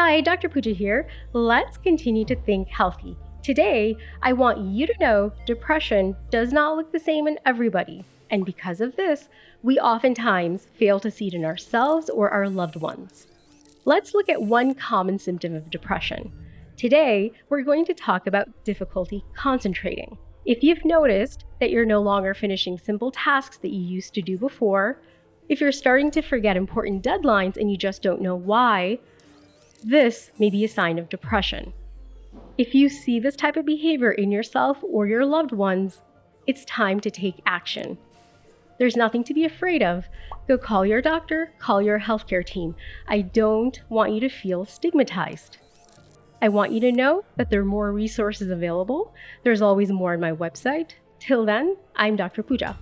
Hi, Dr. Puja here. Let's continue to think healthy. Today, I want you to know depression does not look the same in everybody. And because of this, we oftentimes fail to see it in ourselves or our loved ones. Let's look at one common symptom of depression. Today, we're going to talk about difficulty concentrating. If you've noticed that you're no longer finishing simple tasks that you used to do before, if you're starting to forget important deadlines and you just don't know why, this may be a sign of depression. If you see this type of behavior in yourself or your loved ones, it's time to take action. There's nothing to be afraid of. Go call your doctor, call your healthcare team. I don't want you to feel stigmatized. I want you to know that there are more resources available. There's always more on my website. Till then, I'm Dr. Puja.